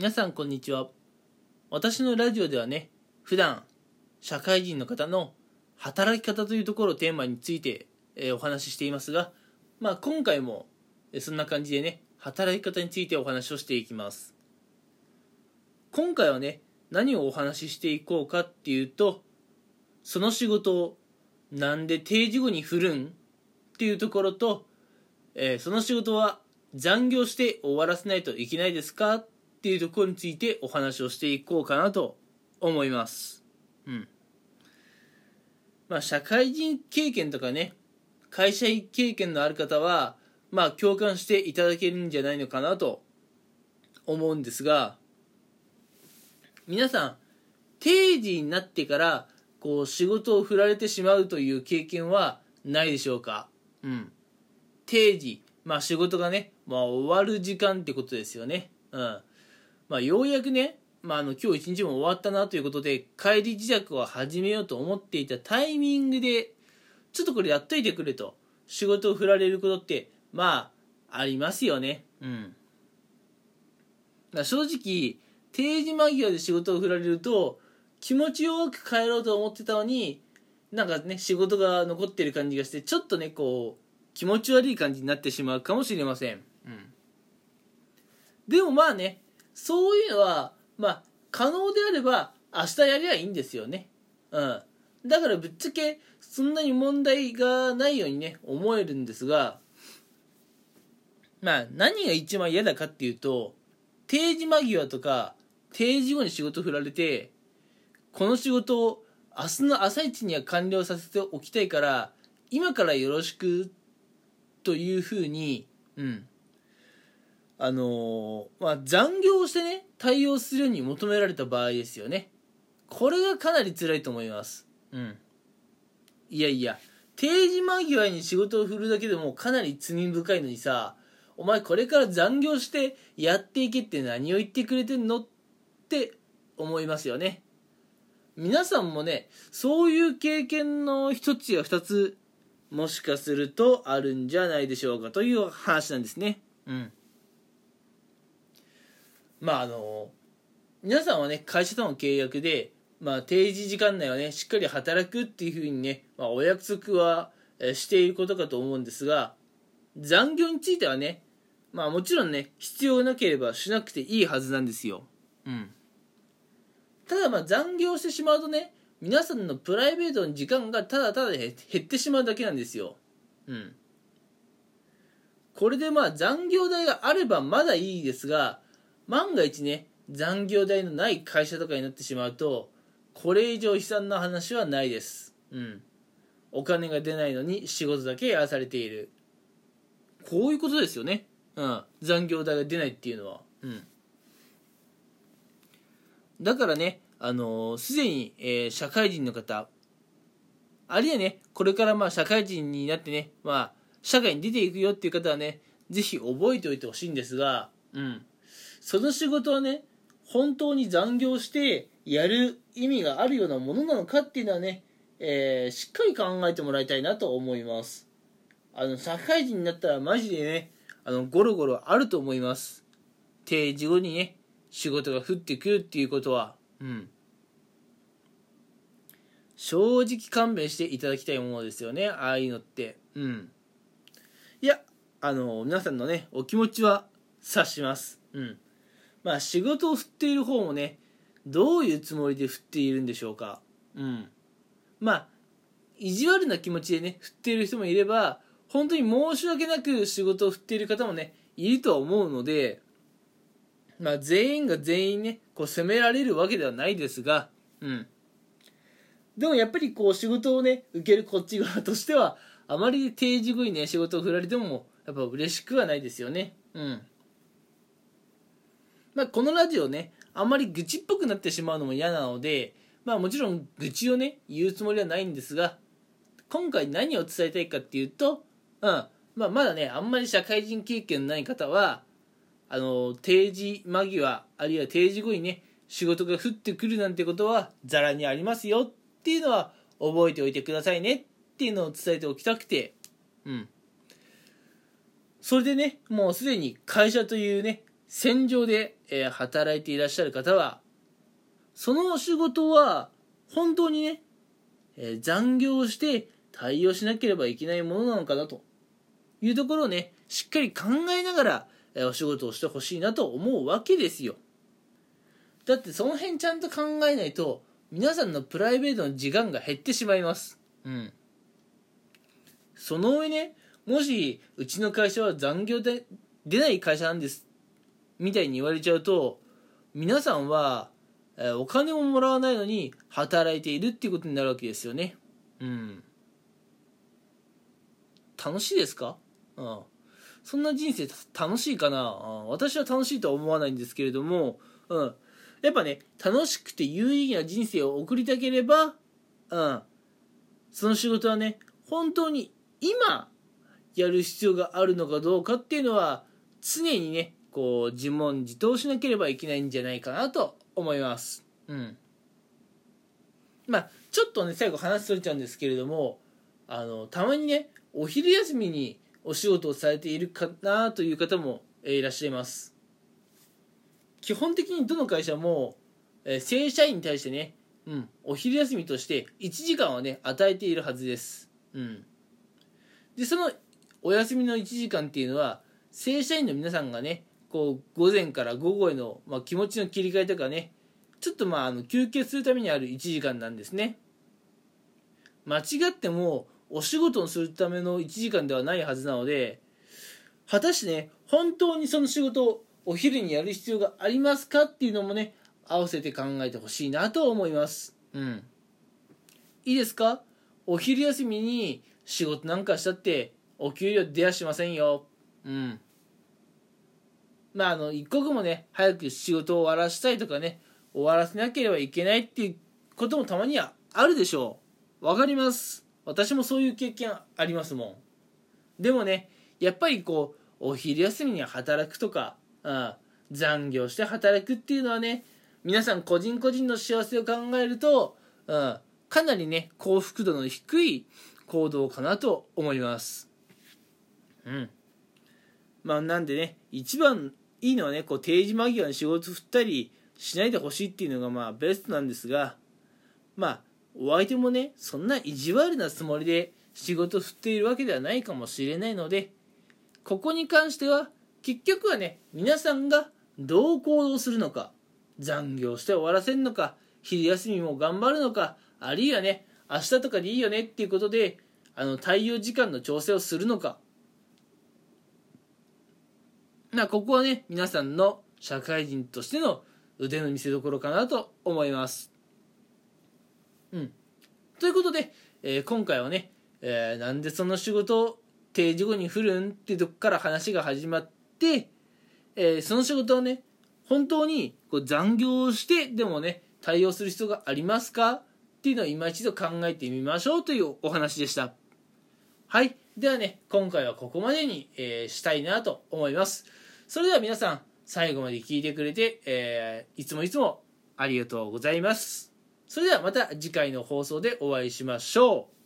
皆さんこんにちは。私のラジオではね普段社会人の方の働き方というところをテーマについて、えーお話ししていますが、まあ、今回もそんな感じでね働き方についてお話をしていきます。今回はね何をお話ししていこうかっていうとその仕事をなんで定時後に振るん？っていうところと、えーその仕事は残業して終わらせないといけないですか？っっていうところについてお話をしていこうかなと思います。うん。まあ、社会人経験とかね、会社経験のある方は、まあ、共感していただけるんじゃないのかなと思うんですが、皆さん、定時になってから、こう、仕事を振られてしまうという経験はないでしょうか？うん。定時、まあ仕事がね、まあ終わる時間ってことですよね。うん。まあようやくね、まああの今日一日も終わったなということで、帰り自宅を始めようと思っていたタイミングで、ちょっとこれやっといてくれと、仕事を振られることって、まあ、ありますよね。うん。正直、定時間際で仕事を振られると、気持ちよく帰ろうと思ってたのに、なんかね、仕事が残ってる感じがして、ちょっとね、こう、気持ち悪い感じになってしまうかもしれません。うん。でもまあね、そういうのは、まあ、可能であれば、明日やりゃいいんですよね。うん。だからぶっちゃけ、そんなに問題がないようにね、思えるんですが、まあ、何が一番嫌だかっていうと、定時間際とか、定時後に仕事振られて、この仕事を明日の朝一には完了させておきたいから、今からよろしくというふうに、うん。あのーまあ、残業をしてね、対応するように求められた場合ですよね。これがかなり辛いと思います。うん。いやいや、定時間際に仕事を振るだけでもかなり罪深いのにさ、お前これから残業してやっていけって何を言ってくれてんのって思いますよね。皆さんもね、そういう経験の一つや二つ、もしかするとあるんじゃないでしょうかという話なんですね。うん。まああの、皆さんはね、会社との契約で、まあ定時時間内はね、しっかり働くっていうふうにね、まあお約束はえーしていることかと思うんですが、残業についてはね、まあもちろんね、必要なければしなくていいはずなんですよ。うん。ただまあ残業してしまうとね、皆さんのプライベートの時間がただただ減減ってしまうだけなんですよ。うん。これでまあ残業代があればまだいいですが、万が一ね、残業代のない会社とかになってしまうと、これ以上悲惨な話はないです。うん。お金が出ないのに仕事だけやらされている。こういうことですよね。うん。残業代が出ないっていうのは。うん。だからね、あのす、でに、えー社会人の方、あるいはね、これからまあ社会人になってね、まあ、社会に出ていくよっていう方はね、ぜひ覚えておいてほしいんですが、うん。その仕事はね、本当に残業してやる意味があるようなものなのかっていうのはね、えーしっかり考えてもらいたいなと思います。あの、社会人になったらマジでね、あの、ゴロゴロあると思います。定時後にね、仕事が降ってくるっていうことは、うん。正直勘弁していただきたいものですよね、ああいうのって。うん。いや、あの、皆さんのね、お気持ちは察します。うん。まあ、仕事を振っている方もね、どういうつもりで振っているんでしょうか。うん。まあ、意地悪な気持ちでね、振っている人もいれば、本当に申し訳なく仕事を振っている方もね、いるとは思うので、まあ、全員が全員ね、こう責められるわけではないですが、うん。でもやっぱりこう仕事をね、受けるこっち側としては、あまり定時後にね、仕事を振られても、やっぱ嬉しくはないですよね。うん。まあ、このラジオね、あんまり愚痴っぽくなってしまうのも嫌なので、まあもちろん愚痴をね、言うつもりはないんですが、今回何を伝えたいかっていうと、うん、まあまだね、あんまり社会人経験のない方は、あの、定時間際、あるいは定時後にね、仕事が降ってくるなんてことは、ざらにありますよっていうのは、覚えておいてくださいねっていうのを伝えておきたくて、うん。それでね、もうすでに会社というね、戦場で、えー働いていらっしゃる方はそのお仕事は本当にね、えー残業して対応しなければいけないものなのかなと。いうところをねしっかり考えながら、えーお仕事をしてほしいなと思うわけですよ。だってその辺ちゃんと考えないと皆さんのプライベートの時間が減ってしまいます。うん。その上ねもしうちの会社は残業で出ない会社なんです。みたいに言われちゃうと皆さんは、えーお金ももらわないのに働いているっていうことになるわけですよね。うん。楽しいですか？うん。そんな人生た楽しいかな？うん。私は楽しいとは思わないんですけれどもうん。やっぱね楽しくて有意義な人生を送りたければうん。その仕事はね本当に今やる必要があるのかどうかっていうのは常にねこう自問自答しなければいけないんじゃないかなと思います。うん。まあちょっとね最後話それちゃうんですけれどもあのたまにねお昼休みにお仕事をされているかなという方も、えいらっしゃいます。基本的にどの会社も、え正社員に対してね、うん、お昼休みとして1時間はね与えているはずです。うん。でそのお休みの1時間っていうのは正社員の皆さんがねこう午前から午後への、まあ、気持ちの切り替えとかねちょっとまああの休憩するためにある1時間なんですね。間違ってもお仕事をするための1時間ではないはずなので果たしてね本当にその仕事をお昼にやる必要がありますかっていうのもね合わせて考えてほしいなと思います。うん。いいですか？お昼休みに仕事なんかしたってお給料出やしませんよ。うん。まああの一刻もね早く仕事を終わらせたいとかね終わらせなければいけないっていうこともたまにはあるでしょう。わかります。私もそういう経験ありますもん。でもねやっぱりこうお昼休みに働くとか、うん、残業して働くっていうのはね皆さん個人個人の幸せを考えると、うん、かなりね幸福度の低い行動かなと思います。うん。まあなんでね一番いいのはねこう定時間際に仕事振ったりしないでほしいっていうのがまあベストなんですがまあお相手もねそんな意地悪なつもりで仕事振っているわけではないかもしれないのでここに関しては結局はね皆さんがどう行動するのか残業して終わらせるのか昼休みも頑張るのかあるいはね明日とかでいいよねっていうことであの対応時間の調整をするのかまあここはね皆さんの社会人としての腕の見せ所かなと思います。うん、ということで、えー今回はね、えーなんでその仕事を定時後に振るんってとこから話が始まって、えーその仕事をね本当にこう残業してでもね対応する必要がありますかっていうのを今一度考えてみましょうというお話でした。はい。ではね、今回はここまでに、えーしたいなと思います。それでは皆さん、最後まで聞いてくれて、えーいつもいつもありがとうございます。それではまた次回の放送でお会いしましょう。